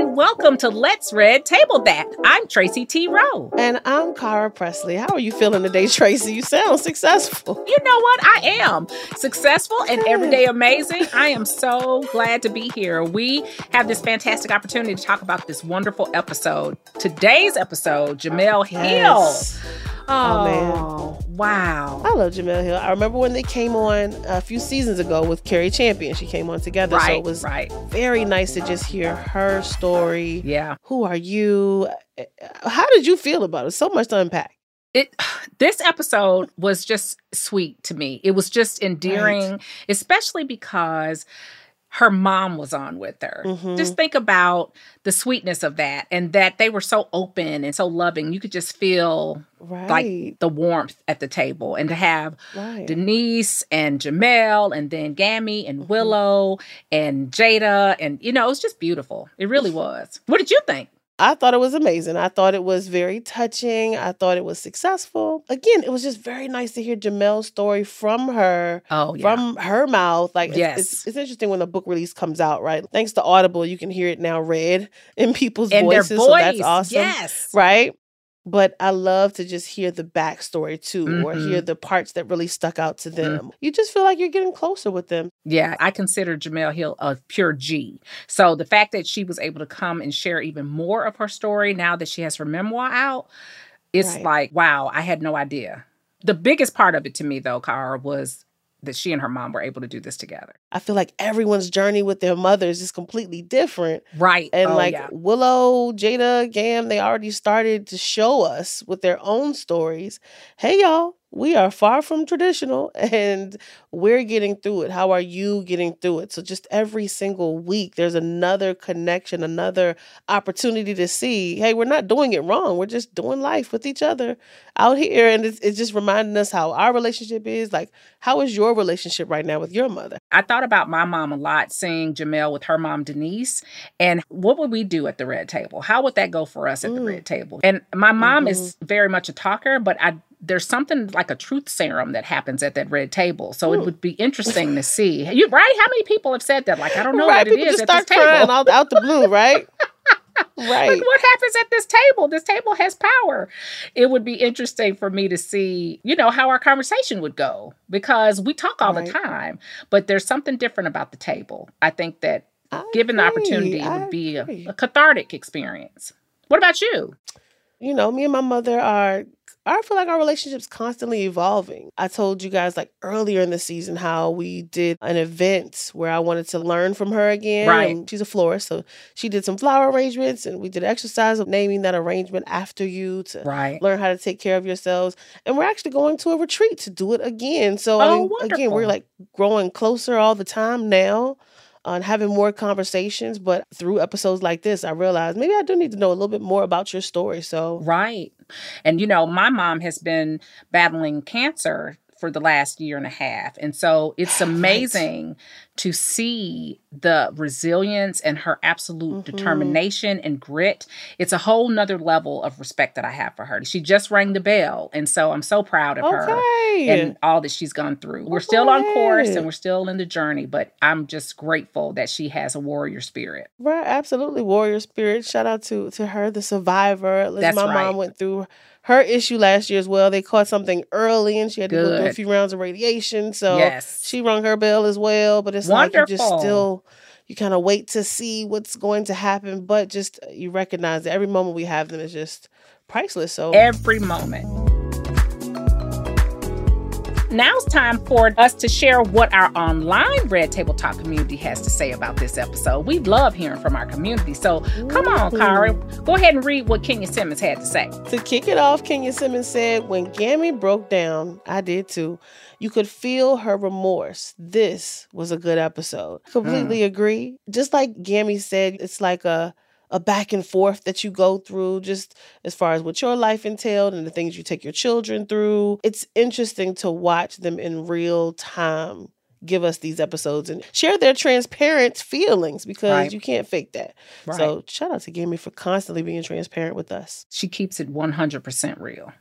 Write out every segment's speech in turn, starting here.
And welcome to Let's Red Table That. I'm Tracy T. Rowe. And I'm Cara Presley. How are you feeling today, Tracy? You sound successful. You know what? I am successful and everyday amazing. I am so glad to be here. We have this fantastic opportunity to talk about this wonderful episode. Today's episode, Jemele Yes. Hill. Oh, man. Wow. I love Jemele Hill. I remember when they came on a few seasons ago with Cari Champion. She came on together. so it was right. very nice to just hear her story. Yeah. Who are you? How did you feel about it? So much to unpack. it this episode was just sweet to me. It was just endearing, especially because her mom was on with her. Mhm. Just think about the sweetness of that and that they were so open and so loving. You could just feel Right. like the warmth at the table and to have right. Denise and Jemele and then Gammy and Mm-hmm. Willow and Jada and you know, it was just beautiful. It really was. What did you think? I thought it was amazing. I thought it was very touching. I thought it was successful. Again, it was just very nice to hear Jemele's story from her, Oh yeah. from her mouth. Like, it's- Yes. it's, it's interesting when the book release comes out, right? Thanks to Audible, you can hear it now read in people's their voices. voice. So that's awesome. Yes. Right? But I love to just hear the backstory too, or Mm-hmm. hear the parts that really stuck out to them. You just feel like you're getting closer with them. Yeah, I consider Jemele Hill a pure G. So the fact that she was able to come and share even more of her story now that she has her memoir out, it's Right. like, wow, I had no idea. The biggest part of it to me, though, Cara, was that she and her mom were able to do this together. I feel like everyone's journey with their mothers is completely different. Right. And Oh, like yeah. Willow, Jada, Gam, they already started to show us with their own stories. Hey, y'all, we are far from traditional and we're getting through it. How are you getting through it? So, just every single week, there's another connection, another opportunity to see hey, we're not doing it wrong. We're just doing life with each other out here. And it's, it's just reminding us how our relationship is. Like, how is your relationship right now with your mother? I thought about my mom a lot, seeing Jemele with her mom Denise, and what would we do at the red table? How would that go for us at the Mm. red table? And my mom is Mm-hmm. very much a talker, but I there's something like a truth serum that happens at that red table. So it Mm. would be interesting to see. You right? How many people have said that? Like I don't know right? what it is at start this table. out, out the blue, right? right. Like, what happens at this table? This table has power. It would be interesting for me to see, you know, how our conversation would go because we talk all Right. the time, but there's something different about the table. I think that I given the opportunity, it I would be a, a cathartic experience. What about you? you know, me and my mother are I feel like our relationship's constantly evolving. I told you guys like earlier in the season how we did an event where I wanted to learn from her again. Right. And she's a florist, so she did some flower arrangements and we did an exercise of naming that arrangement after you to Right. learn how to take care of yourselves. And we're actually going to a retreat to do it again. So I Oh, mean, again, we're like growing closer all the time now on having more conversations. But through episodes like this, I realized maybe I do need to know a little bit more about your story. So Right. And you know, my mom has been battling cancer for the last year and a half. And so it's amazing to see the resilience and her absolute Mhm. determination and grit. It's a whole nother level of respect that I have for her. She just rang the bell. And so I'm so proud of her and all that she's gone through. We're still on course and we're still in the journey, but I'm just grateful that she has a warrior spirit. Right, absolutely. Warrior spirit. Shout out to to her, the survivor. That's my right. mom went through her issue last year as well. They caught something early and she had to go through a few rounds of radiation. So yes. she rung her bell as well. But it's like you just Wonderful. still you kind of wait to see what's going to happen. But just uh, you recognize that every moment we have them is just priceless. So every moment. Now it's time for us to share what our online Red Table Talk community has to say about this episode. We love hearing from our community. So come on, Kara, go ahead and read what Kenya Simmons had to say. To kick it off, Kenya Simmons said, When Gammy broke down, I did too. You could feel her remorse. This was a good episode. Hmm. Completely agree. Just like Gammy said, it's like a a back and forth that you go through just as far as what your life entailed and the things you take your children through. It's interesting to watch them in real time give us these episodes and share their transparent feelings because Right. you can't fake that. Right. So shout out to Gammy for constantly being transparent with us. she keeps it 100% real.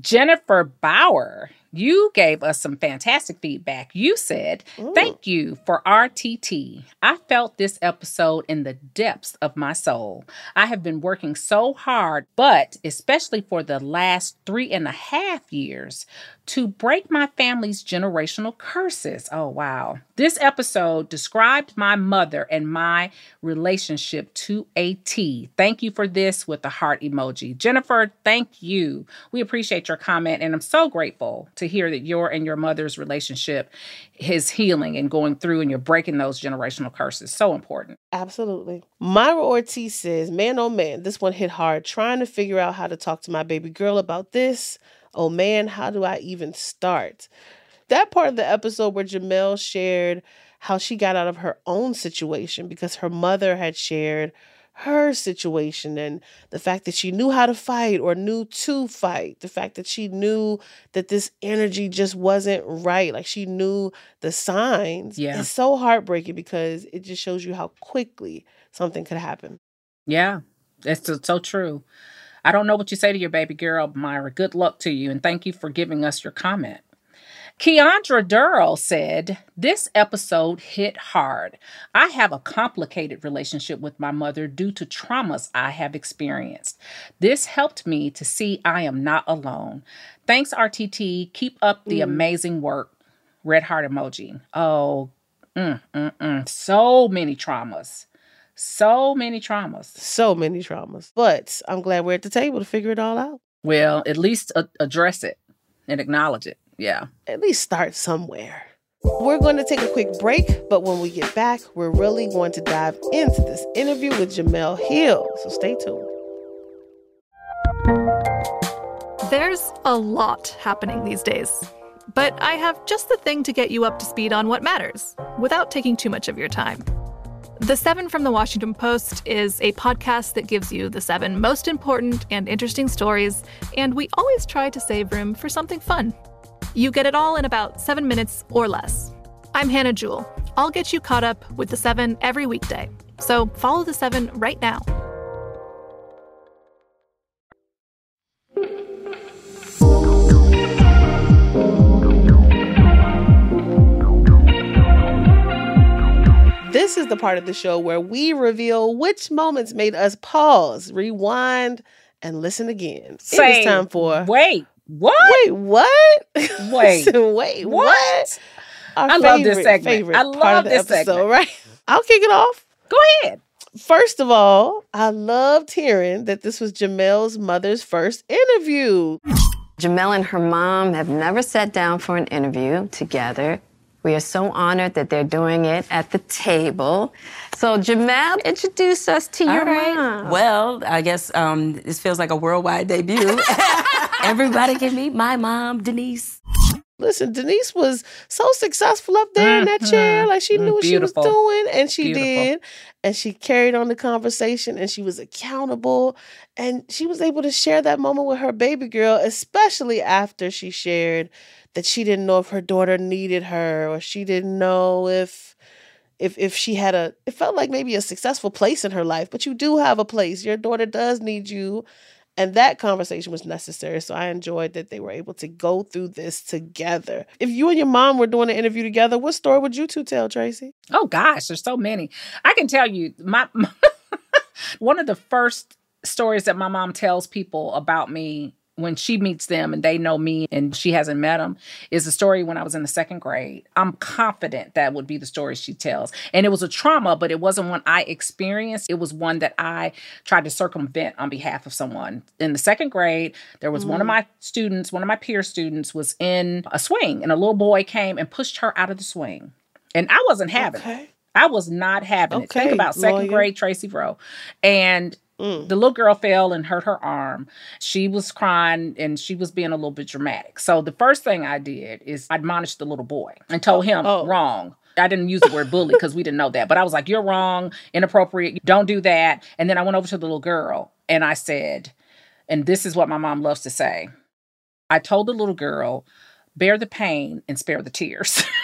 Jennifer Bauer, you gave us some fantastic feedback. You said, Thank you for RTT. I felt this episode in the depths of my soul. I have been working so hard, but especially for the last three and a half years, to break my family's generational curses. Oh, wow. This episode described my mother and my relationship to a T. Thank you for this with the heart emoji. Jennifer, thank you. We appreciate your comment, and I'm so grateful to hear that your and your mother's relationship is healing and going through, and you're breaking those generational curses. So important. Absolutely. Myra Ortiz says, Man, oh man, this one hit hard. Trying to figure out how to talk to my baby girl about this. Oh man, how do I even start? That part of the episode where Jemele shared how she got out of her own situation because her mother had shared her situation and the fact that she knew how to fight or knew to fight, the fact that she knew that this energy just wasn't right, like she knew the signs. Yeah. It's so heartbreaking because it just shows you how quickly something could happen. Yeah, that's so, so true. I don't know what you say to your baby girl, Myra. Good luck to you, and thank you for giving us your comment. Keandra Durrell said, This episode hit hard. I have a complicated relationship with my mother due to traumas I have experienced. This helped me to see I am not alone. Thanks, RTT. Keep up the amazing work. Red heart emoji. Oh, mm, mm, mm. so many traumas. So many traumas. So many traumas. But I'm glad we're at the table to figure it all out. Well, at least a- address it and acknowledge it. Yeah. At least start somewhere. We're going to take a quick break, but when we get back, we're really going to dive into this interview with Jemele Hill. So stay tuned. There's a lot happening these days, but I have just the thing to get you up to speed on what matters without taking too much of your time. The Seven from the Washington Post is a podcast that gives you the seven most important and interesting stories, and we always try to save room for something fun. You get it all in about seven minutes or less. I'm Hannah Jewell. I'll get you caught up with the seven every weekday. So follow the seven right now. This is the part of the show where we reveal which moments made us pause, rewind, and listen again. Say, it is time for Wait, what? Wait, what? Wait, wait, what? Our I love this favorite- segment. Favorite I part love of the this episode, segment. right? I'll kick it off. Go ahead. first of all, I loved hearing that this was Jemele's mother's first interview. Jemele and her mom have never sat down for an interview together. We are so honored that they're doing it at the table. So, Jamal, introduce us to your mom. Well, I guess um, this feels like a worldwide debut. Everybody can meet my mom, Denise. Listen, Denise was so successful up there in that chair. Like she knew what she was doing, and she Beautiful. did. And she carried on the conversation, and she was accountable, and she was able to share that moment with her baby girl, especially after she shared that she didn't know if her daughter needed her, or she didn't know if if if she had a it felt like maybe a successful place in her life but you do have a place. Your daughter does need you. And that conversation was necessary so i enjoyed that they were able to go through this together. If you and your mom were doing an interview together what story would you two tell tracy? Oh gosh, there's so many. I can tell you my, one of the first stories that my mom tells people about me when she meets them and they know me and she hasn't met them is the story when I was in the second grade. I'm confident that would be the story she tells. And it was a trauma, but it wasn't one I experienced. It was one that I tried to circumvent on behalf of someone. In the second grade, there was one of mm. my students, one of my peer students was in a swing and a little boy came and pushed her out of the swing. And I wasn't having it. I was not having it. Think about second lawyer. grade Tracy Rowe. And Mm. the little girl fell and hurt her arm. She was crying and she was being a little bit dramatic. So the first thing I did is I admonished the little boy and told him Oh. wrong. I didn't use the word bully because we didn't know that. But I was like, you're wrong, inappropriate, don't do that. And then I went over to the little girl and I said, and this is what my mom loves to say I told the little girl, bear the pain and spare the tears.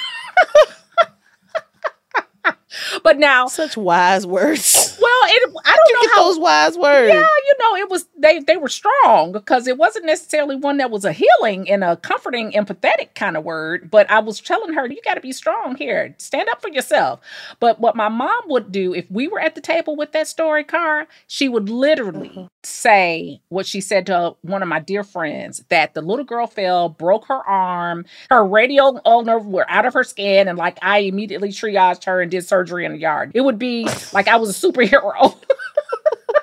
but now, such wise words. Well, it, I don't know get how those wise words. Yeah, you know, it was they they were strong because it wasn't necessarily one that was a healing and a comforting, empathetic kind of word. But I was telling her, you got to be strong here, stand up for yourself. But what my mom would do if we were at the table with that story, Cara, she would literally mm-hmm. say what she said to one of my dear friends that the little girl fell, broke her arm, her radial ulnar were out of her skin, and like I immediately triaged her and did surgery in the yard. It would be like I was a superhero.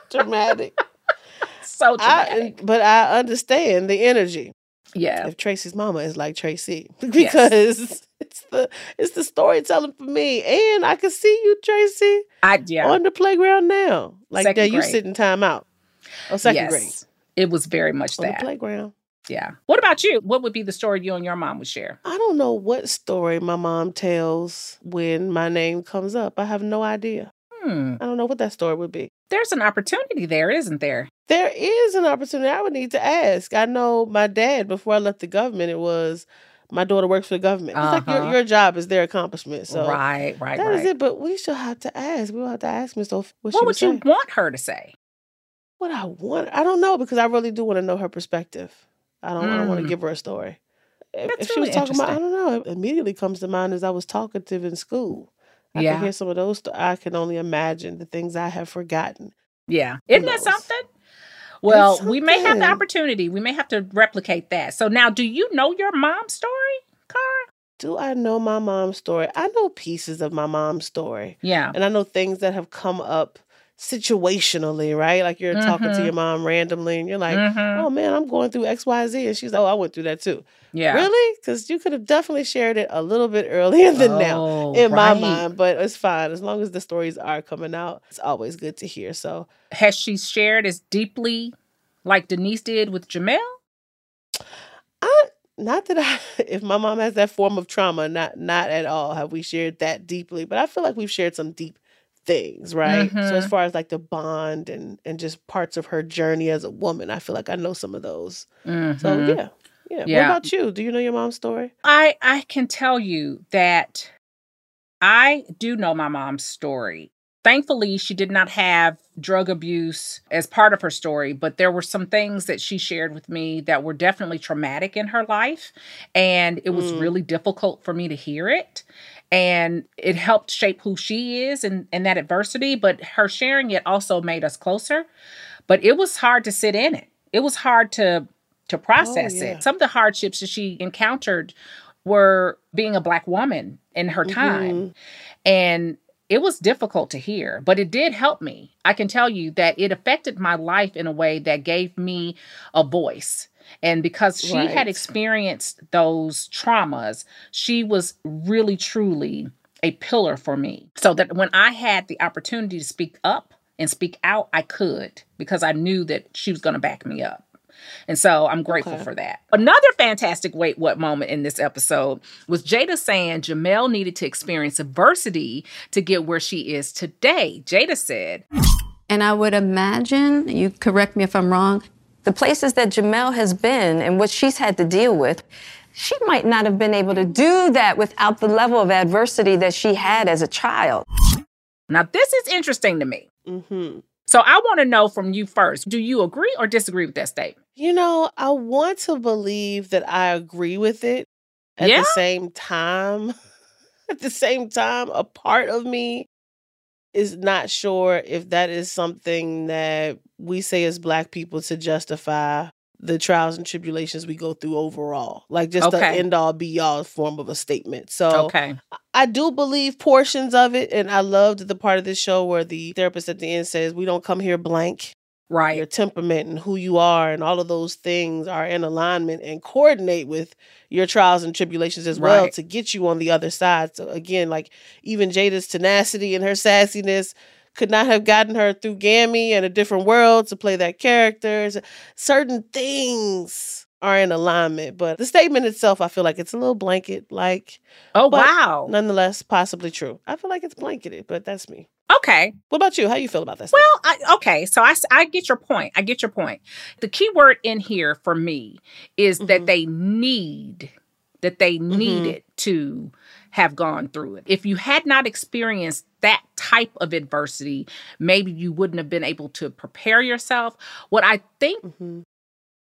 dramatic so I, but i understand the energy yeah. if Tracy's mama is like Tracy because it's the it's the storytelling for me, and I can see you, Tracy, I yeah. on the playground now. Like Second that, you grade. sitting time out. Oh, second yes. grade It was very much on the that. playground. Yeah. What about you? What would be the story you and your mom would share? I don't know what story my mom tells when my name comes up. I have no idea. Hmm. I don't know what that story would be. There's an opportunity there, isn't there? There is an opportunity. I would need to ask. I know my dad before I left the government. It was my daughter works for the government. It's like Uh-huh. your, your job is their accomplishment. So right, right, That is right. it. But we should have to ask. We'll have to ask Miss Oaf what, What would you say. want her to say? What I want, I don't know because I really do want to know her perspective. I don't. I don't want to Mm. give her a story. If, That's if she was really talking about, I don't know. It immediately comes to mind as I was talkative in school. I Yeah. can hear some of those. I can only imagine the things I have forgotten. Yeah. Isn't that something? Well, we may have the opportunity. We may have to replicate that. So now, do you know your mom's story, Cara? Do I know my mom's story? I know pieces of my mom's story, Yeah. and I know things that have come up situationally. Right, like you're talking to Mhm. your mom randomly, and you're like, Mhm. "Oh man, I'm going through X, Y, Z," and she's like, "Oh, I went through that too." Yeah. Really? Because you could have definitely shared it a little bit earlier than now Oh, in my mind, but it's fine. As long as the stories are coming out, it's always good to hear. So Has she shared as deeply like Denise did with Jemele? I not that I if my mom has that form of trauma, not not at all have we shared that deeply, but I feel like we've shared some deep things, right? So as Mhm. far as like the bond and and just parts of her journey as a woman, I feel like I know some of those. So Mhm. yeah. Yeah. What about you? Do you know your mom's story? I I can tell you that I do know my mom's story. Thankfully, she did not have drug abuse as part of her story, but there were some things that she shared with me that were definitely traumatic in her life. And it was Mm. really difficult for me to hear it. And it helped shape who she is in, in that adversity. But her sharing it also made us closer. But it was hard to sit in it. It was hard to to process yeah. it. Some of the hardships that she encountered were being a black woman in her mm-hmm. time. And it was difficult to hear, but it did help me. I can tell you that it affected my life in a way that gave me a voice. And because she Right. had experienced those traumas, she was really, truly a pillar for me. So that when I had the opportunity to speak up and speak out, I could because I knew that she was going to back me up. And so I'm grateful Okay. for that. Another fantastic wait what moment in this episode was Jada saying Jemele needed to experience adversity to get where she is today. Jada said, And I would imagine, you correct me if I'm wrong, the places that Jemele has been and what she's had to deal with, she might not have been able to do that without the level of adversity that she had as a child. Now, this is interesting to me. Mm-hmm. So I want to know from you first do you agree or disagree with that statement? You know, I want to believe that I agree with it. At Yeah? the same time, at the same time, a part of me is not sure if that is something that we say as black people to justify the trials and tribulations we go through overall. Like just the end all be all form of a statement. So Okay. I do believe portions of it, and I loved the part of this show where the therapist at the end says, "We don't come here blank. Your temperament and who you are, and all of those things are in alignment and coordinate with your trials and tribulations as well Right. to get you on the other side." So again, like even Jada's tenacity and her sassiness could not have gotten her through Gammy and a different world to play that character. Certain things are in alignment, but the statement itself, I feel like it's a little blanket, like Oh, wow. nonetheless possibly true. I feel like it's blanketed, but that's me. Okay. What about you? How you feel about this? Well, I, okay. So I, I get your point. I get your point. The key word in here for me is that they need, that they needed to have gone through it. If you had not experienced that type of adversity, maybe you wouldn't have been able to prepare yourself. What I think Mhm.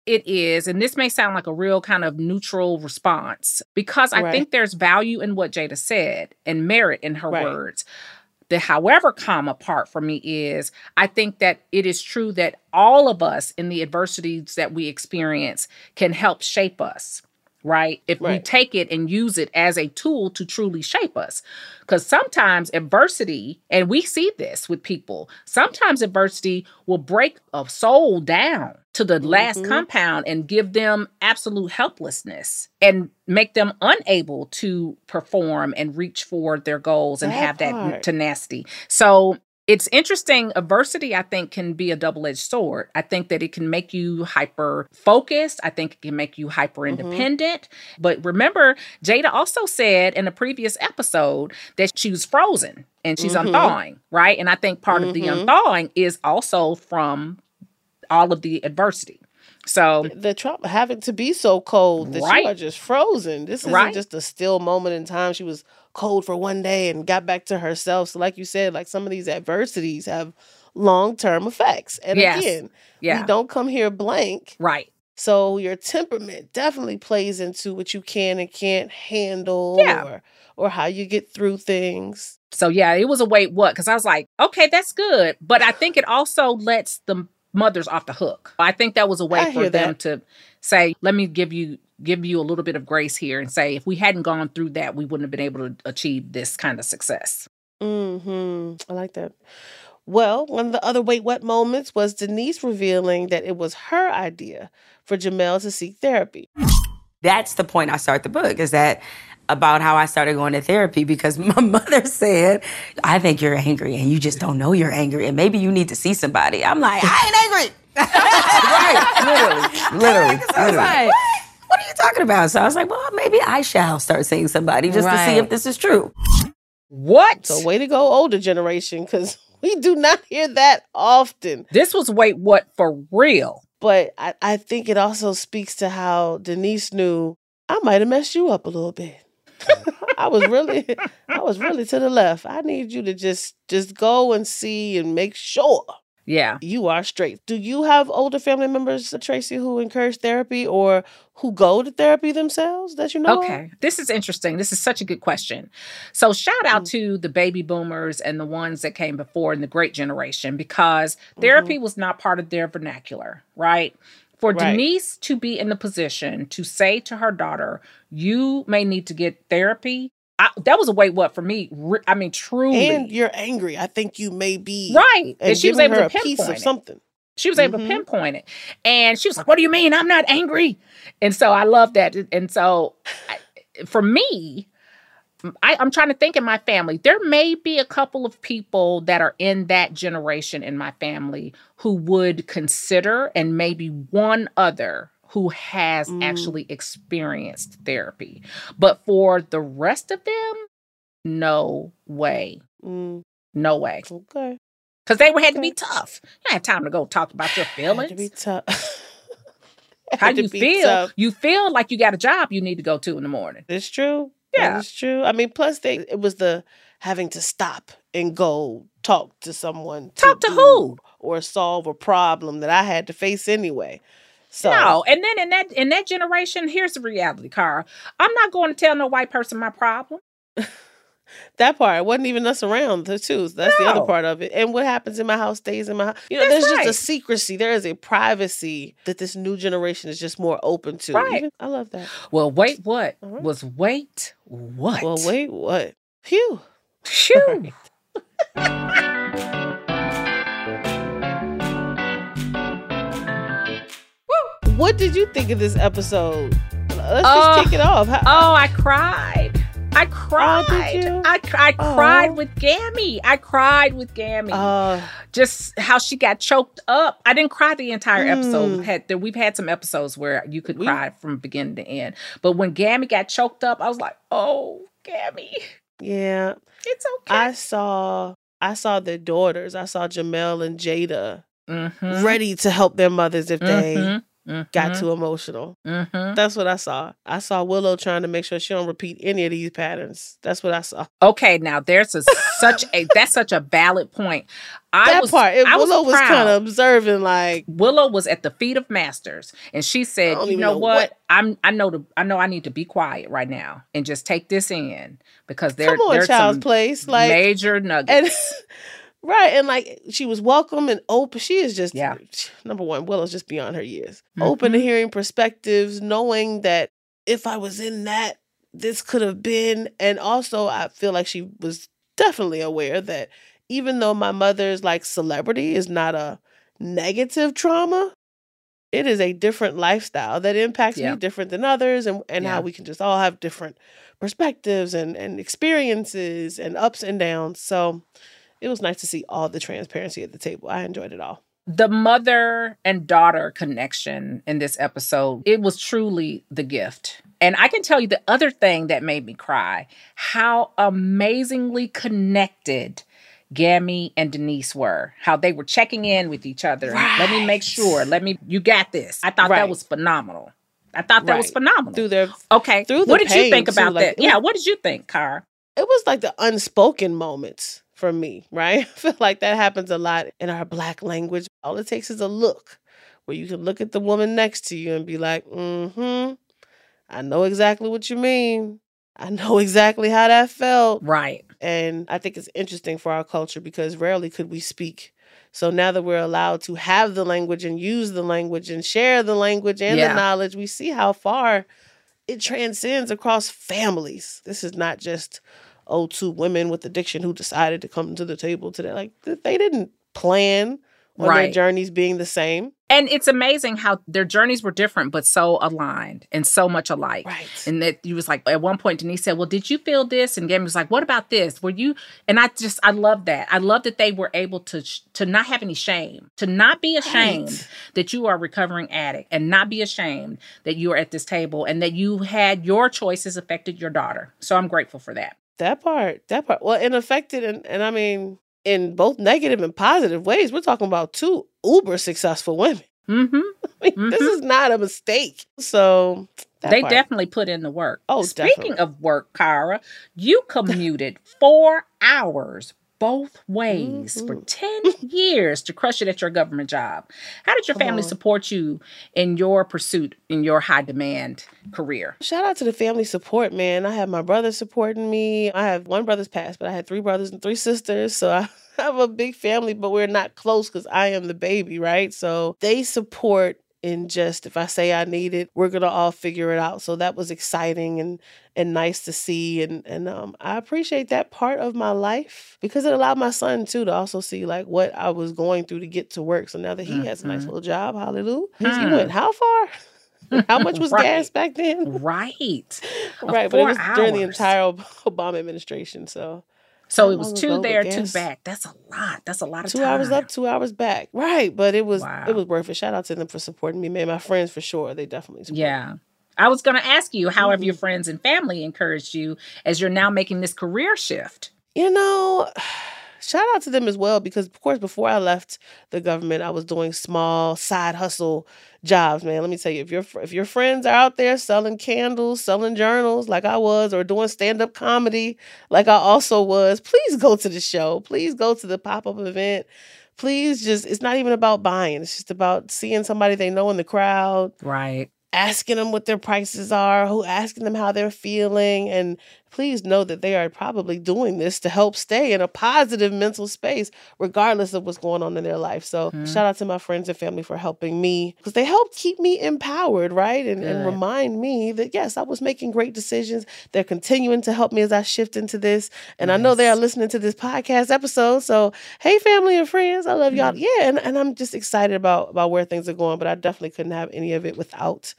it is, and this may sound like a real kind of neutral response, because I Right. think there's value in what Jada said and merit in her Right. words. The however comma part for me is I think that it is true that all of us in the adversities that we experience can help shape us, right? If we take it and use it as a tool to truly shape us. Because sometimes adversity, and we see this with people, sometimes adversity will break a soul down to the last Mhm. compound and give them absolute helplessness and make them unable to perform and reach for their goals and That have that tenacity. So it's interesting. Adversity, I think, can be a double edged sword. I think that it can make you hyper focused. I think it can make you hyper independent. But remember, Jada also said in a previous episode that she was frozen and she's Mhm. unthawing, right? And I think part of the Mhm. unthawing is also from all of the adversity. So, the trauma having to be so cold that Right. you are just frozen. This isn't Right. just a still moment in time. She was cold for one day and got back to herself. So, like you said, like some of these adversities have long term effects. And Yes. again, yeah. we don't come here blank. Right. So your temperament definitely plays into what you can and can't handle Yeah. or or how you get through things. So yeah, it was a wait what because I was like, okay, that's good, but I think it also lets the mothers off the hook. I think that was a way I for them that. to say, let me give you give you a little bit of grace here and say, if we hadn't gone through that, we wouldn't have been able to achieve this kind of success. hmm I like that. Well, one of the other wait what moments was Denise revealing that it was her idea for Jemele to seek therapy. That's the point I start the book is that about how I started going to therapy because my mother said, I think you're angry and you just don't know you're angry and maybe you need to see somebody. I'm like, I ain't angry. right, literally, literally, I was literally. like, What are you talking about? So I was like, well, maybe I shall start seeing somebody just to see if this is true. What? So way to go, older generation, because we do not hear that often. this was wait what for real. But I, I think it also speaks to how Denise knew I might have messed you up a little bit. I was really I was really to the left. I need you to just just go and see and make sure Yeah. you are straight. Do you have older family members, Tracy, who encourage therapy or who go to therapy themselves that you know? of? Okay. This is interesting. This is such a good question. So, shout out Mm. to the baby boomers and the ones that came before in the great generation because Mm-hmm. therapy was not part of their vernacular, right? For Right. Denise to be in the position to say to her daughter, You may need to get therapy, I, that was a wait what for me. I mean, truly. And you're angry. I think you may be right. And, And she was able to of pinpoint it. something. She was able Mhm. to pinpoint it. And she was like, What do you mean? I'm not angry. And so I love that. And so I, for me, I, I'm trying to think in my family, there may be a couple of people that are in that generation in my family who would consider, and maybe one other who has Mm. actually experienced therapy. But for the rest of them, no way. Mm, No way. okay. Because they were had to be tough. You don't have time to go talk about your feelings. Had to be tough. How to you feel? tough. You feel like you got a job you need to go to in the morning. It's true. Yeah. It's true. I mean, plus they it was the having to stop and go talk to someone. Talk to do who? Or solve a problem that I had to face anyway. So No, and then in that in that generation, here's the reality, Cara. I'm not going to tell no white person my problem. that part wasn't even us around the too. That's the other part of it. And what happens in my house stays in my house. You know, That's there's just a secrecy. There is a privacy that this new generation is just more open to. Right. Even- I love that. Well, wait, what Uh-huh. was wait what? Well, wait, what? Phew. Phew. What did you think of this episode? Let's Oh, just kick it off. How- Oh, I cried. I cried. you? I, I Oh. cried with Gammy. I cried with Gammy. Uh, Just how she got choked up. I didn't cry the entire episode. Mm. We've had we've had some episodes where you could We- cry from beginning to end. But when Gammy got choked up, I was like, "Oh, Gammy, yeah. it's okay." I saw I saw their daughters. I saw Jemele and Jada Mhm. ready to help their mothers if they Mhm. got too emotional. Mhm. That's what I saw. I saw Willow trying to make sure she don't repeat any of these patterns. That's what I saw. Okay, now there's a, such a that's such a valid point. I that was, part. I Willow was, proud. kind of observing, like, Willow was at the feet of masters, and she said, "You know, know what? what- I'm I know the I know I need to be quiet right now and just take this in because there come on, there's child's some place. Like, major nuggets." and right and like she was welcome and open she is just Yeah. number one willow's just beyond her years open to mm-hmm. hearing perspectives knowing that if i was in that this could have been and also i feel like she was definitely aware that even though my mother's like celebrity is not a negative trauma it is a different lifestyle that impacts Yeah. me different than others and, and Yeah. how we can just all have different perspectives and, and experiences and ups and downs so it was nice to see all the transparency at the table. I enjoyed it all. the mother and daughter connection in this episode, it was truly the gift. And I can tell you the other thing that made me cry how amazingly connected Gammy and Denise were, how they were checking in with each other. Let me make sure. Let me, you got this. I thought that was phenomenal. I thought that was phenomenal. Through their okay. through the what did you think too, about like, that? Yeah. What did you think, Car? it was like the unspoken moments for me, right? I feel like that happens a lot in our black language. All it takes is a look where you can look at the woman next to you and be like, mm-hmm. I know exactly what you mean. I know exactly how that felt. Right. And I think it's interesting for our culture because rarely could we speak. So now that we're allowed to have the language and use the language and share the language and Yeah. the knowledge, we see how far it transcends across families. This is not just oh two women with addiction who decided to come to the table today. Like they didn't plan on their journeys being the same. And it's amazing how their journeys were different, but so aligned and so much alike. Right. And that you was like, at one point, Denise said, Well, did you feel this? And Gammy was like, What about this? Were you? And I just, I love that. I love that they were able to, sh- to not have any shame, to not be ashamed Right. that you are a recovering addict and not be ashamed that you are at this table and that you had your choices affected your daughter. So I'm grateful for that. That part, that part. Well, and affected, and, and I mean, in both negative and positive ways, we're talking about two uber successful women. Mm-hmm. I mean, This is not a mistake. So they part. definitely put in the work. Oh, speaking definitely. of work, Kara, you commuted four hours both ways for Mhm. 10 years to crush it at your government job. How did your Come family on. support you in your pursuit in your high demand career? Shout out to the family support, man. I have my brother supporting me. I have one brother's passed, but I had three brothers and three sisters. So I have a big family, but we're not close because I am the baby, right? So they support in just if I say I need it, we're gonna all figure it out. So that was exciting and and nice to see and and um, I appreciate that part of my life because it allowed my son too to also see like what I was going through to get to work. So now that he mm-hmm. has a nice mm-hmm. little job, hallelujah. Mm. He went how far? How much was right. gas back then? Right. right. But it was hours. during the entire Obama administration. So so it was two there, two back. That's a lot. That's a lot of two time. hours up, two hours back. Right, but it was wow. it was worth it. Shout out to them for supporting me, man. My friends for sure. They definitely support. Yeah. I was going to ask you how mm-hmm. have your friends and family encouraged you as you're now making this career shift? You know, shout out to them as well because of course before I left the government, I was doing small side hustle jobs, man. Let me tell you, if your if your friends are out there selling candles, selling journals like I was, or doing stand up comedy like I also was, please go to the show. Please go to the pop up event. Please just it's not even about buying. It's just about seeing somebody they know in the crowd. Right asking them what their prices are, who asking them how they're feeling, and please know that they are probably doing this to help stay in a positive mental space, regardless of what's going on in their life. So, mm-hmm. shout out to my friends and family for helping me because they help keep me empowered, right? And, and remind me that, yes, I was making great decisions. They're continuing to help me as I shift into this. And I know they are listening to this podcast episode. So, hey, family and friends, I love y'all. Mm-hmm. Yeah. And, and I'm just excited about, about where things are going, but I definitely couldn't have any of it without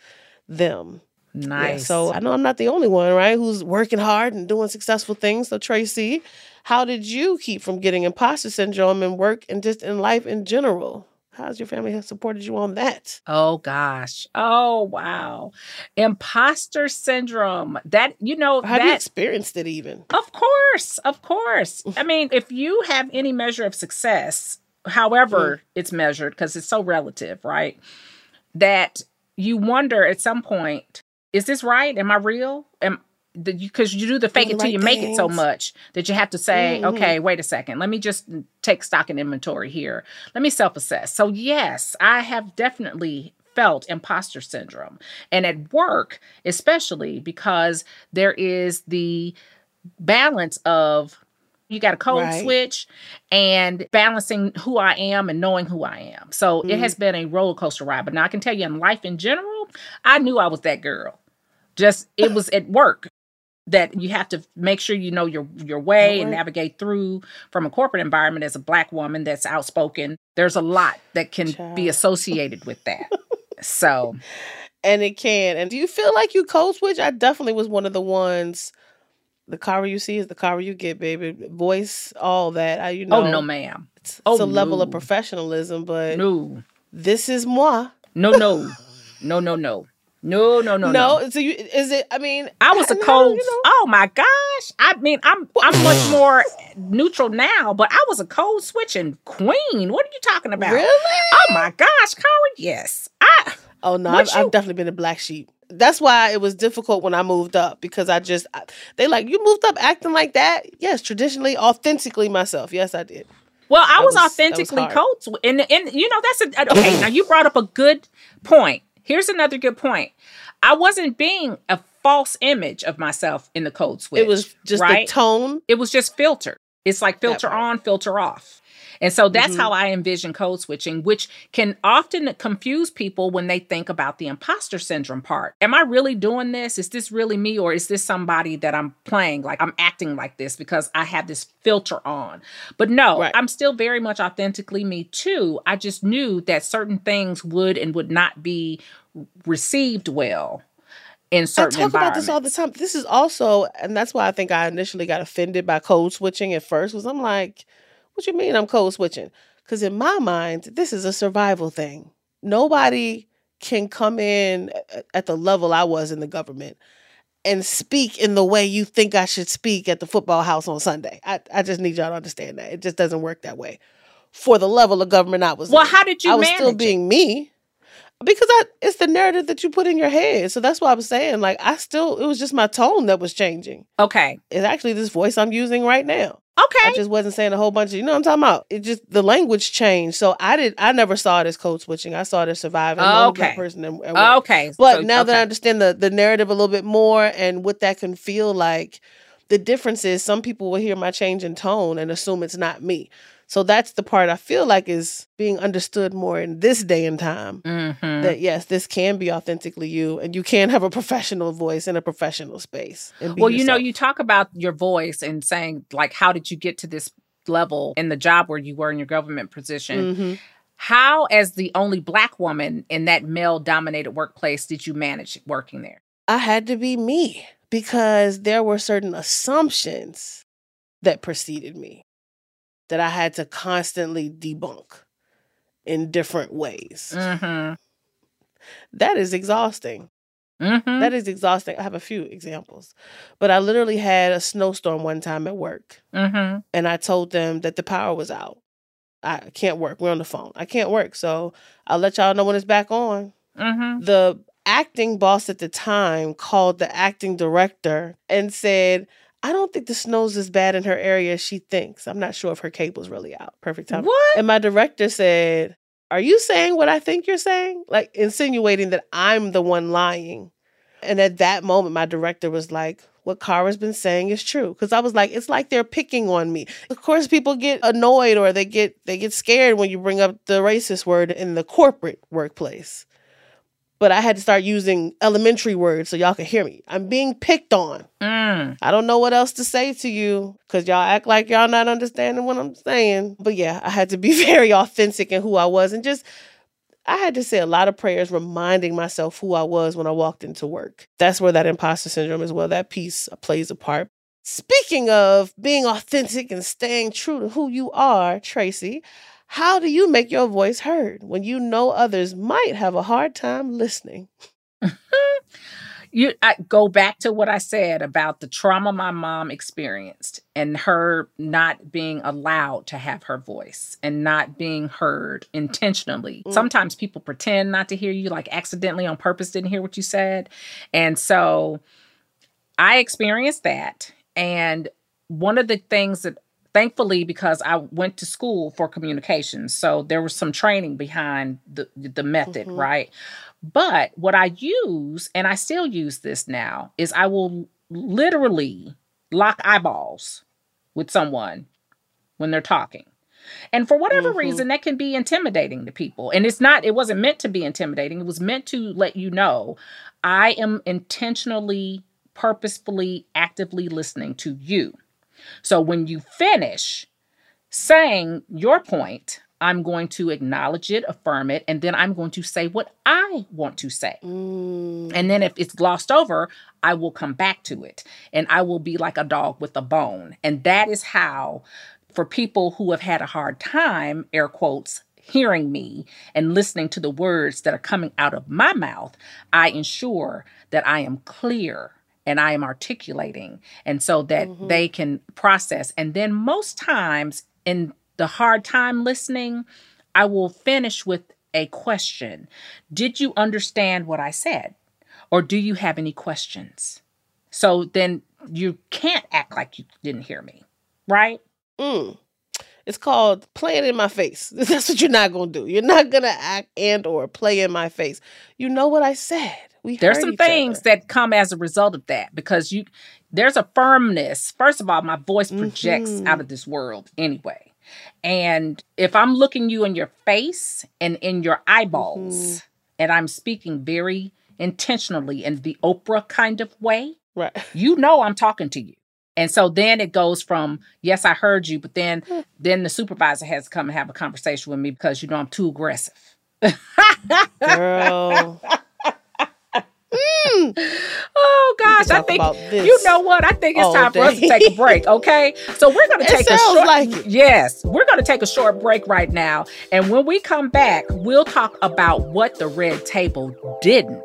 them. Nice. Yeah, so I know I'm not the only one, right, who's working hard and doing successful things. So Tracy, how did you keep from getting imposter syndrome in work and just in life in general? How's your family have supported you on that? Oh gosh. Oh wow. Imposter syndrome. That you know have that, you experienced it even? Of course. Of course. I mean, if you have any measure of success, however mm. it's measured, because it's so relative, right? That you wonder at some point is this right? Am I real? Am because you do the fake it till you make it so much that you have to say, mm-hmm. okay, wait a second, let me just take stock and inventory here. Let me self assess. So, yes, I have definitely felt imposter syndrome. And at work, especially because there is the balance of you got a code right. switch and balancing who I am and knowing who I am. So mm-hmm. it has been a roller coaster ride. But now I can tell you in life in general, I knew I was that girl. Just it was at work that you have to make sure you know your your way and navigate through from a corporate environment as a black woman that's outspoken. There's a lot that can Child. be associated with that. so and it can. And do you feel like you code switch? I definitely was one of the ones the car you see is the car you get, baby. Voice, all that. I, you oh, know. Oh no, ma'am. It's, oh, it's a no. level of professionalism, but no. This is moi. No, no, no, no, no. No, no, no, no. No, so you is it? I mean, I was a cold. You know? Oh my gosh! I mean, I'm I'm much more neutral now, but I was a code switching queen. What are you talking about? Really? Oh my gosh, Karen! Yes, I. Oh no, I've, you, I've definitely been a black sheep that's why it was difficult when I moved up because I just they like you moved up acting like that. Yes, traditionally, authentically myself. Yes, I did. Well, I was, was, authentically coached, and and you know that's a okay. now you brought up a good point. Here's another good point. I wasn't being a false image of myself in the code switch. It was just right? the tone. It was just filter. It's like filter on, filter off. And so that's mm-hmm. how I envision code switching, which can often confuse people when they think about the imposter syndrome part. Am I really doing this? Is this really me? Or is this somebody that I'm playing like I'm acting like this because I have this filter on? But no, right. I'm still very much authentically me too. I just knew that certain things would and would not be received well in certain I talk about this all the time. This is also, and that's why I think I initially got offended by code switching at first. Was I'm like, what you mean I'm code switching? Because in my mind, this is a survival thing. Nobody can come in at the level I was in the government and speak in the way you think I should speak at the football house on Sunday. I, I just need y'all to understand that. It just doesn't work that way. For the level of government I was Well, in. how did you manage? I was still being it? me. Because I, it's the narrative that you put in your head. So that's why I was saying, like, I still, it was just my tone that was changing. Okay. It's actually this voice I'm using right now. Okay. I just wasn't saying a whole bunch of, you know what I'm talking about? It just, the language changed. So I did, I never saw it as code switching. I saw it as surviving. Oh, okay. Person and, and okay. But so, now okay. that I understand the, the narrative a little bit more and what that can feel like, the difference is some people will hear my change in tone and assume it's not me. So that's the part I feel like is being understood more in this day and time. Mm-hmm. That yes, this can be authentically you, and you can have a professional voice in a professional space. Well, you know, you talk about your voice and saying, like, how did you get to this level in the job where you were in your government position? Mhm. How, as the only Black woman in that male dominated workplace, did you manage working there? I had to be me because there were certain assumptions that preceded me that I had to constantly debunk in different ways. Mm That is exhausting. hmm. Mm hmm. That is exhausting. I have a few examples, but I literally had a snowstorm one time at work, Mm hmm. and I told them that the power was out. I can't work. We're on the phone. I can't work. So I'll let y'all know when it's back on. Mm hmm. The acting boss at the time called the acting director and said, I don't think the snow's as bad in her area as she thinks. I'm not sure if her cable's really out. Perfect time. What? And my director said, Are you saying what I think you're saying? Like insinuating that I'm the one lying. And at that moment, my director was like, What Kara's been saying is true. Because I was like, it's like they're picking on me. Of course, people get annoyed or they get they get scared when you bring up the racist word in the corporate workplace. But I had to start using elementary words so y'all could hear me. I'm being picked on. Mm. I don't know what else to say to you because y'all act like y'all not understanding what I'm saying. But yeah, I had to be very authentic in who I was and just I had to say a lot of prayers reminding myself who I was when I walked into work. That's where that imposter syndrome as well, that piece plays a part. Speaking of being authentic and staying true to who you are, Tracy, how do you make your voice heard when you know others might have a hard time listening? you I go back to what I said about the trauma my mom experienced and her not being allowed to have her voice and not being heard intentionally. Mm. Sometimes people pretend not to hear you, like accidentally on purpose didn't hear what you said. And so I experienced that. And one of the things that thankfully because I went to school for communications, so there was some training behind the the method, Mhm. right? But what I use, and I still use this now, is I will literally lock eyeballs with someone when they're talking. And for whatever Mhm. reason, that can be intimidating to people. And it's not, it wasn't meant to be intimidating. It was meant to let you know I am intentionally, purposefully, actively listening to you. So when you finish saying your point, I'm going to acknowledge it, affirm it, and then I'm going to say what I want to say. Mm. And then if it's glossed over, I will come back to it and I will be like a dog with a bone. And that is how, for people who have had a hard time, air quotes, hearing me and listening to the words that are coming out of my mouth, I ensure that I am clear and I am articulating. And so that Mhm. they can process. And then most times in the hard time listening, I will finish with a question Did you understand what I said? Or do you have any questions? So then you can't act like you didn't hear me, right? Mm. It's called playing in my face. That's what you're not gonna do. You're not gonna act and or play in my face. You know what I said. We There's some things other. that come as a result of that because you there's a firmness. First of all, my voice projects Mhm. out of this world anyway. And if I'm looking you in your face and in your eyeballs, Mhm. and I'm speaking very intentionally in the Oprah kind of way, right. you know I'm talking to you. And so then it goes from yes, I heard you, but then Hmm. then the supervisor has to come and have a conversation with me because you know I'm too aggressive. Girl. Mm. Oh gosh, I think you know what? I think it's time for us to take a break. Okay, so we're going to take a short. like. Yes, we're going to take a short break right now, and when we come back, we'll talk about what the red table didn't.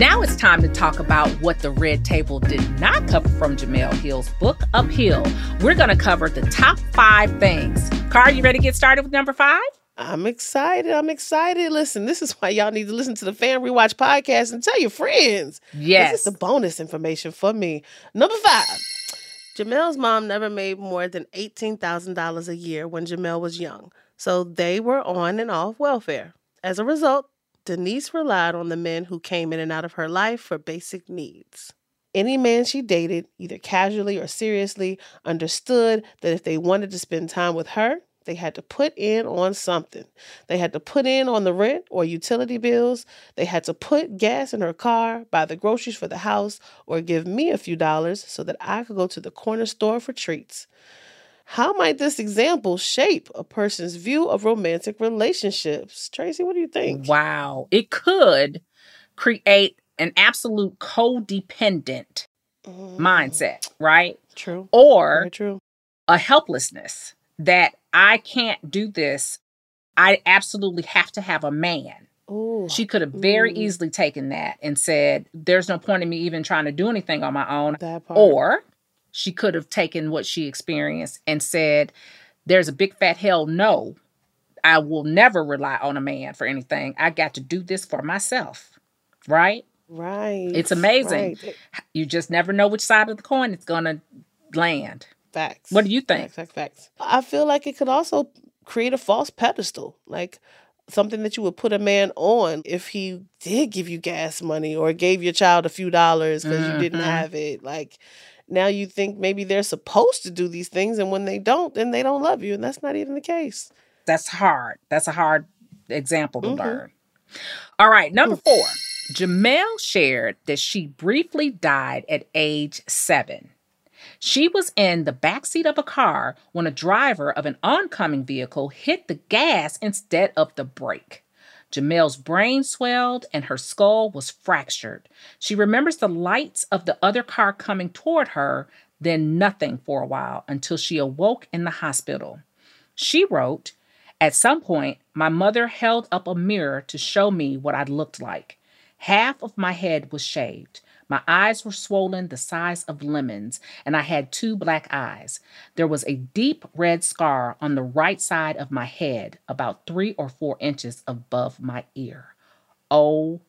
Now it's time to talk about what the red table did not cover from Jemele Hill's book, Uphill. We're going to cover the top five things. Car, you ready to get started with number five? I'm excited. I'm excited. Listen, this is why y'all need to listen to the Fan Rewatch podcast and tell your friends. Yes. This is the bonus information for me. Number five. Jemele's mom never made more than $18,000 a year when Jemele was young, so they were on and off welfare. As a result, Denise relied on the men who came in and out of her life for basic needs. Any man she dated, either casually or seriously, understood that if they wanted to spend time with her, they had to put in on something. They had to put in on the rent or utility bills. They had to put gas in her car, buy the groceries for the house, or give me a few dollars so that I could go to the corner store for treats. How might this example shape a person's view of romantic relationships? Tracy, what do you think? Wow. It could create an absolute codependent Mm, mindset, right? True. Or Very true. a helplessness that I can't do this. I absolutely have to have a man. Ooh. She could have very Mm. easily taken that and said, There's no point in me even trying to do anything on my own. That part. Or she could have taken what she experienced and said, There's a big fat hell no. I will never rely on a man for anything. I got to do this for myself. Right? Right. It's amazing. Right. You just never know which side of the coin it's going to land. Facts. What do you think? Facts, facts, facts. I feel like it could also create a false pedestal, like something that you would put a man on if he did give you gas money or gave your child a few dollars because you didn't Mhm. have it. Like now you think maybe they're supposed to do these things, and when they don't, then they don't love you, and that's not even the case. That's hard. That's a hard example to Mhm. learn. All right, number four. Jemele shared that she briefly died at age seven. She was in the backseat of a car when a driver of an oncoming vehicle hit the gas instead of the brake. Jemele's brain swelled and her skull was fractured. She remembers the lights of the other car coming toward her, then nothing for a while until she awoke in the hospital. She wrote, At some point, my mother held up a mirror to show me what I looked like. Half of my head was shaved. My eyes were swollen the size of lemons, and I had two black eyes. There was a deep red scar on the right side of my head, about three or four inches above my ear. OMG.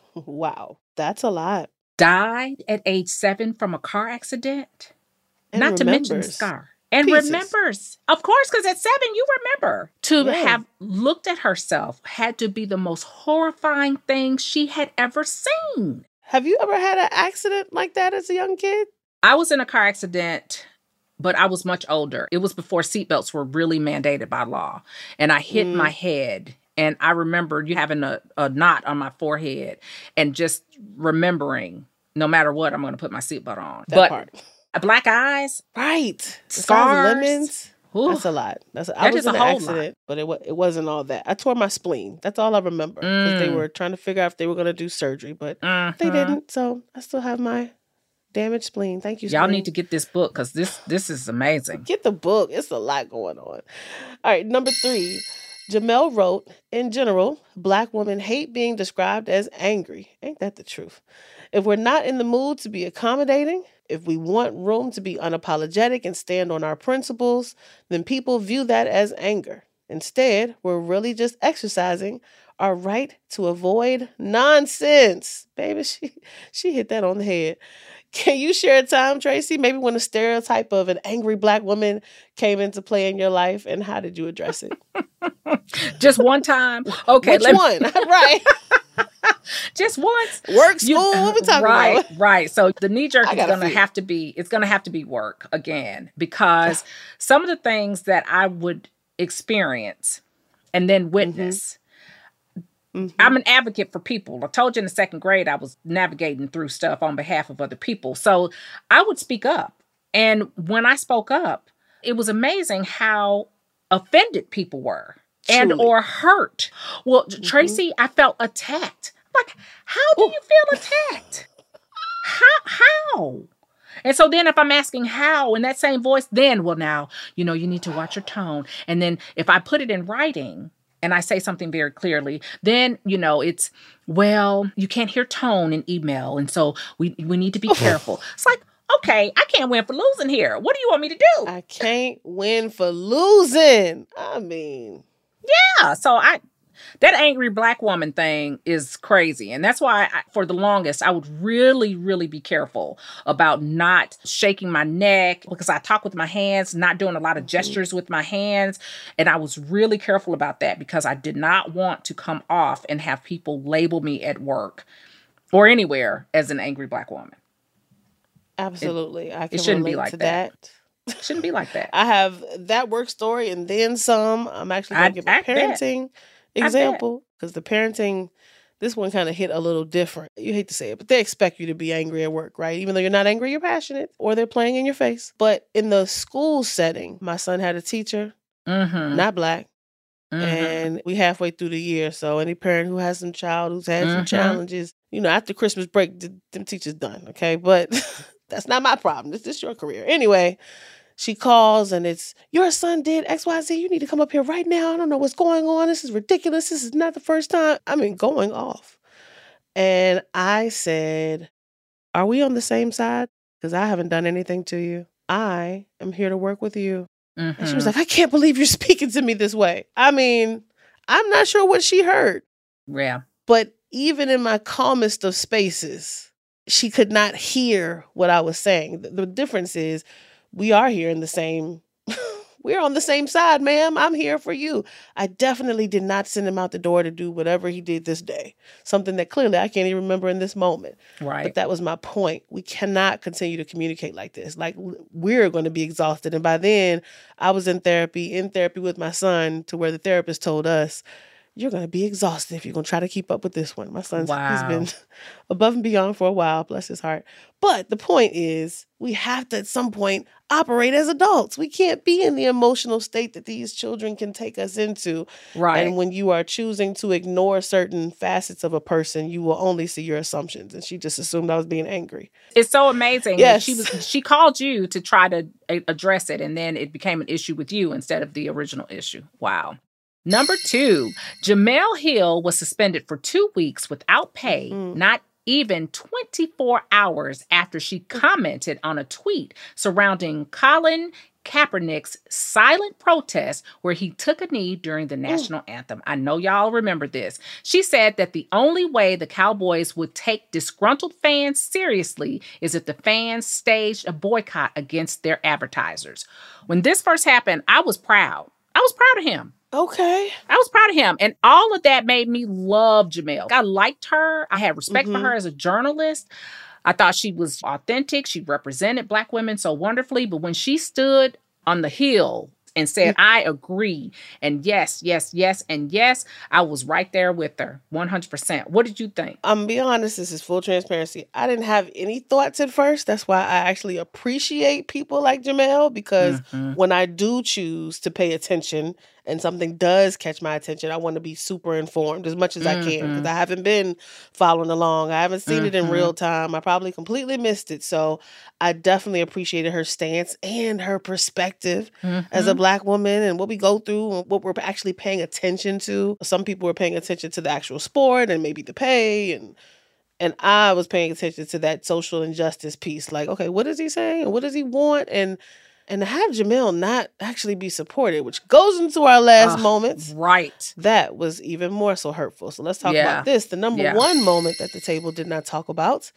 Wow, that's a lot. Died at age seven from a car accident? And Not to mention the scar. And Pieces. remembers. Of course, because at seven, you remember. To Yeah. have looked at herself had to be the most horrifying thing she had ever seen. Have you ever had an accident like that as a young kid? I was in a car accident, but I was much older. It was before seatbelts were really mandated by law. And I hit Mm. my head. And I remember you having a, a knot on my forehead and just remembering no matter what, I'm going to put my seatbelt on. That but part. Black eyes, Right. Scars. lemons. Ooh. That's a lot. That's I That was in a an whole lot. accident, but it it wasn't all that. I tore my spleen. That's all I remember because they Mm. were trying to figure out if they were going to do surgery, but they Mhm. didn't. So I still have my damaged spleen. Thank you. Y'all need to get this book because this this is amazing. get the book. It's a lot going on. All right, number three. Jemele wrote, in general, black women hate being described as angry. Ain't that the truth? If we're not in the mood to be accommodating, if we want room to be unapologetic and stand on our principles, then people view that as anger. Instead, we're really just exercising our right to avoid nonsense. Baby, she she hit that on the head. Can you share a time, Tracy, maybe when a stereotype of an angry black woman came into play in your life and how did you address it? Just one time. Okay, Which let one? right. just once. Work, You- school, what we talking right, about? Right. So the knee jerk is gonna have to be it's gonna have to be work again because some of the things that I would experience and then witness. Mhm. I'm an advocate for people. I told you in the second grade I was navigating through stuff on behalf of other people. So I would speak up. And when I spoke up, it was amazing how offended people were and Truly. or hurt. Well, mm-hmm. Tracy, I felt attacked. Like, how do you feel attacked? How how? And so then if I'm asking how in that same voice, then well now, you know, you need to watch your tone. And then if I put it in writing and I say something very clearly, then, you know, it's, well, you can't hear tone in email. And so we, we need to be oh. careful. It's like, okay, I can't win for losing here. What do you want me to do? I can't win for losing. I mean, yeah. So I, that angry black woman thing is crazy. And that's why, I, for the longest, I would really, really be careful about not shaking my neck because I talk with my hands, not doing a lot of mm-hmm. gestures with my hands. And I was really careful about that because I did not want to come off and have people label me at work or anywhere as an angry black woman. absolutely. I can it shouldn't be relate like to that. that. It shouldn't be like that. I have that work story and then some. I'm actually going to give a parenting bet. example because the parenting, this one kind of hit a little different. You hate to say it, but they expect you to be angry at work, right? Even though you're not angry, you're passionate or they're playing in your face. But in the school setting, my son had a teacher, Mm-hmm. not black. Mhm. And we halfway through the year. So any parent who has some child who's had some Mhm. challenges, you know, after Christmas break, th- them teachers done. Okay. But that's not my problem. This is your career. Anyway, she calls and it's your son did XYZ. You need to come up here right now. I don't know what's going on. This is ridiculous. This is not the first time. I mean, going off. And I said, Are we on the same side? Because I haven't done anything to you. I am here to work with you. And she was Mhm. like, I can't believe you're speaking to me this way. I mean, I'm not sure what she heard, yeah. but even in my calmest of spaces, she could not hear what I was saying. The, the difference is we are here in the same, we're on the same side, ma'am. I'm here for you. I definitely did not send him out the door to do whatever he did this day, something that clearly I can't even remember in this moment. Right. But that was my point. We cannot continue to communicate like this. Like we're going to be exhausted. And by then, I was in therapy, in therapy with my son, to where the therapist told us, "You're going to be exhausted if you're going to try to keep up with this one." My son's he's Wow. been above and beyond for a while, bless his heart. But the point is, we have to at some point operate as adults. We can't be in the emotional state that these children can take us into. right. And when you are choosing to ignore certain facets of a person, you will only see your assumptions. And she just assumed I was being angry. it's so amazing. that She was she called you to try to address it and then it became an issue with you instead of the original issue. Wow. Number 2, Jemele Hill was suspended for 2 weeks without pay, Mhm. not even 24 hours after she commented on a tweet surrounding Colin Kaepernick's silent protest where he took a knee during the national anthem. I know y'all remember this. She said that the only way the Cowboys would take disgruntled fans seriously is if the fans staged a boycott against their advertisers. When this first happened, I was proud. I was proud of him. Okay. I was proud of him. And all of that made me love Jemele. I liked her. I had respect for Mhm. her as a journalist. I thought she was authentic. She represented Black women so wonderfully. But when she stood on the hill and said, I agree, and yes, yes, yes, and yes, I was right there with her 100%. What did you think? I'm gonna be honest, this is full transparency. I didn't have any thoughts at first. That's why I actually appreciate people like Jemele because Mhm. when I do choose to pay attention and something does catch my attention, I want to be super informed as much as I can because Mhm. I haven't been following along. I haven't seen it in real time. I probably completely missed it. So I definitely appreciated her stance and her perspective as a Mhm. black woman and what we go through and what we're actually paying attention to. Some people were paying attention to the actual sport and maybe the pay and and I was paying attention to that social injustice piece. Like, okay, what is he saying? And what does he want? And and to have Jemele not actually be supported, which goes into our last Ugh, moments, Right. that was even more so hurtful. So let's talk Yeah. about this. The number Yeah. one moment that the table did not talk about.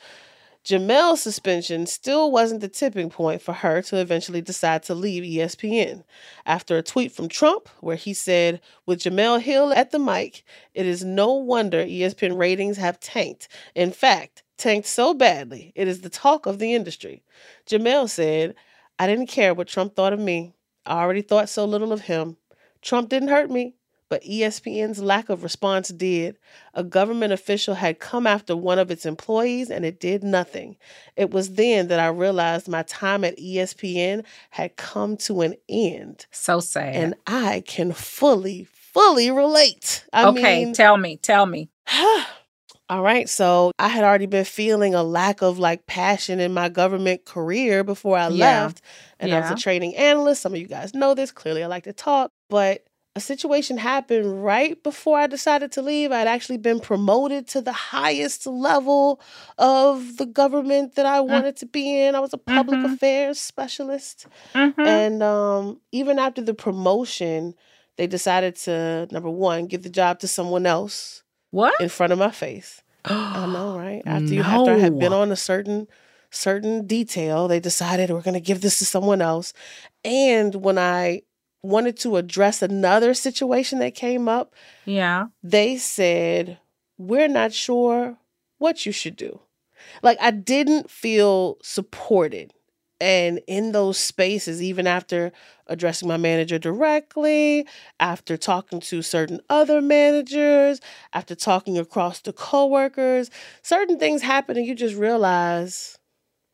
Jemele's suspension still wasn't the tipping point for her to eventually decide to leave ESPN. After a tweet from Trump where he said, With Jemele Hill at the mic, it is no wonder ESPN ratings have tanked. In fact, tanked so badly, it is the talk of the industry. Jamel said, I didn't care what Trump thought of me. I already thought so little of him. Trump didn't hurt me, but ESPN's lack of response did. A government official had come after one of its employees and it did nothing. It was then that I realized my time at ESPN had come to an end. So sad. And I can fully, fully relate. I okay, mean, tell me, tell me. all right. So I had already been feeling a lack of like passion in my government career before I Yeah. left. And I was a training analyst. Some of you guys know this. Clearly, I like to talk. But a situation happened right before I decided to leave. I'd actually been promoted to the highest level of the government that I wanted to be in. I was a public Mhm. affairs specialist. Mhm. And um, even after the promotion, they decided to, number one, give the job to someone else What? in front of my face. I know, right? After you after I had been on a certain certain detail, they decided we're gonna give this to someone else. And when I wanted to address another situation that came up, Yeah. they said, We're not sure what you should do. Like I didn't feel supported. And in those spaces, even after addressing my manager directly, after talking to certain other managers, after talking across the coworkers, certain things happen and you just realize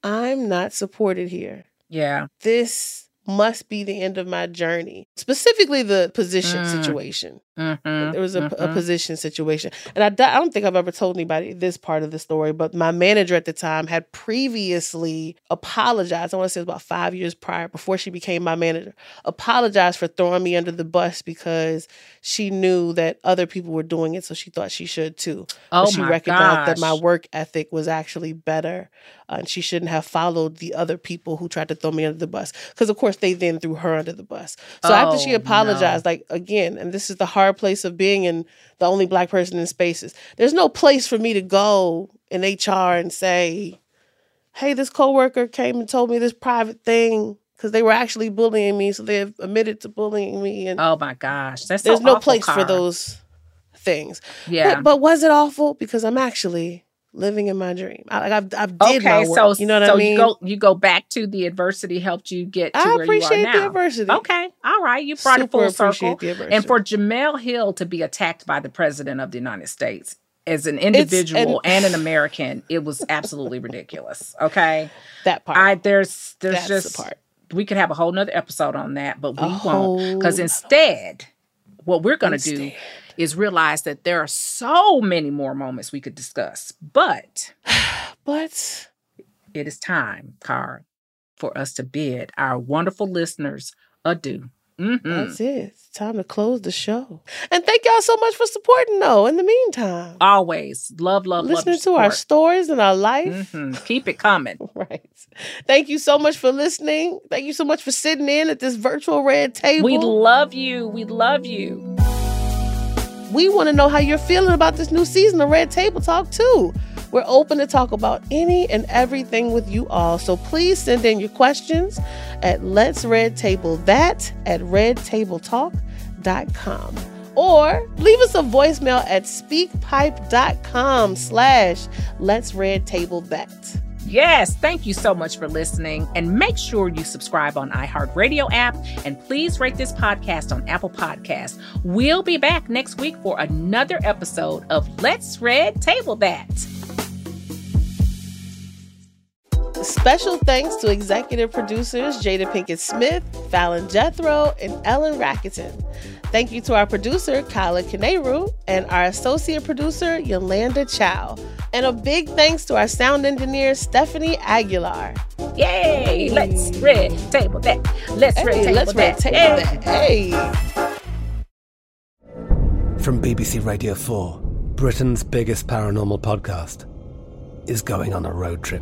I'm not supported here. Yeah. This must be the end of my journey. Specifically, the position Mm. situation. Mm-hmm. There was a, a mhm. position situation. And I don't think I've ever told anybody this part of the story, but my manager at the time had previously apologized. I want to say it was about five years prior, before she became my manager, apologized for throwing me under the bus because she knew that other people were doing it. So she thought she should too. Oh But she my recognized that my work ethic was actually better. uh, and she shouldn't have followed the other people who tried to throw me under the bus. Because, of course, they then threw her under the bus. So after she Oh, apologized, like, again, and this is the hard place of being in the only black person in spaces, there's no place for me to go in HR and say, hey, this coworker came and told me this private thing because they were actually bullying me. So they've admitted to bullying me. And Oh my gosh. That's there's so no place for those things. Yeah. But, but was it awful? Because I'm actually living in my dream. I, like I've, I've did my okay, work. so you know what so I mean? you go you go back to the adversity helped you get to I where you are appreciate now. the adversity. Okay, all right, you brought it full circle. And for Jemele Hill to be attacked by the president of the United States as an individual and, an American, it was absolutely ridiculous. Okay, that part. I there's there's That's the part. we could have a whole nother episode on that, but we A won't because instead, what we're going to do is realize that there are so many more moments we could discuss, but but it is time, Cara, for us to bid our wonderful listeners adieu. Mhm. That's it. It's time to close the show. And thank y'all so much for supporting, though, in the meantime. Always love, love, Listening love. to our stories and our life. Mhm. Keep it coming. Right. Thank you so much for listening. Thank you so much for sitting in at this virtual red table. We love you. We love you. We want to know how you're feeling about this new season of Red Table Talk, too. We're open to talk about any and everything with you all. So please send in your questions at Let's Red Table That at redtabletalk.com. Or leave us a voicemail at speakpipe.com slash Let's Red Table That. Yes, thank you so much for listening. And make sure you subscribe on iHeartRadio app and please rate this podcast on Apple Podcasts. We'll be back next week for another episode of Let's Red Table That. Special thanks to executive producers Jada Pinkett Smith, Fallon Jethro, and Ellen Rakieten. Thank you to our producer, Kyla Kineru, and our associate producer, Yolanda Chow. And a big thanks to our sound engineer, Stephanie Aguilar. Yay! Let's red table that. Let's red table let's red that. table Hey. that. Hey. From BBC Radio 4, Britain's biggest paranormal podcast is going on a road trip.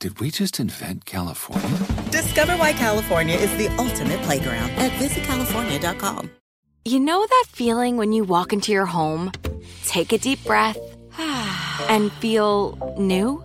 Did we just invent California? Discover why California is the ultimate playground at visitcalifornia.com. You know that feeling when you walk into your home, take a deep breath, and feel new?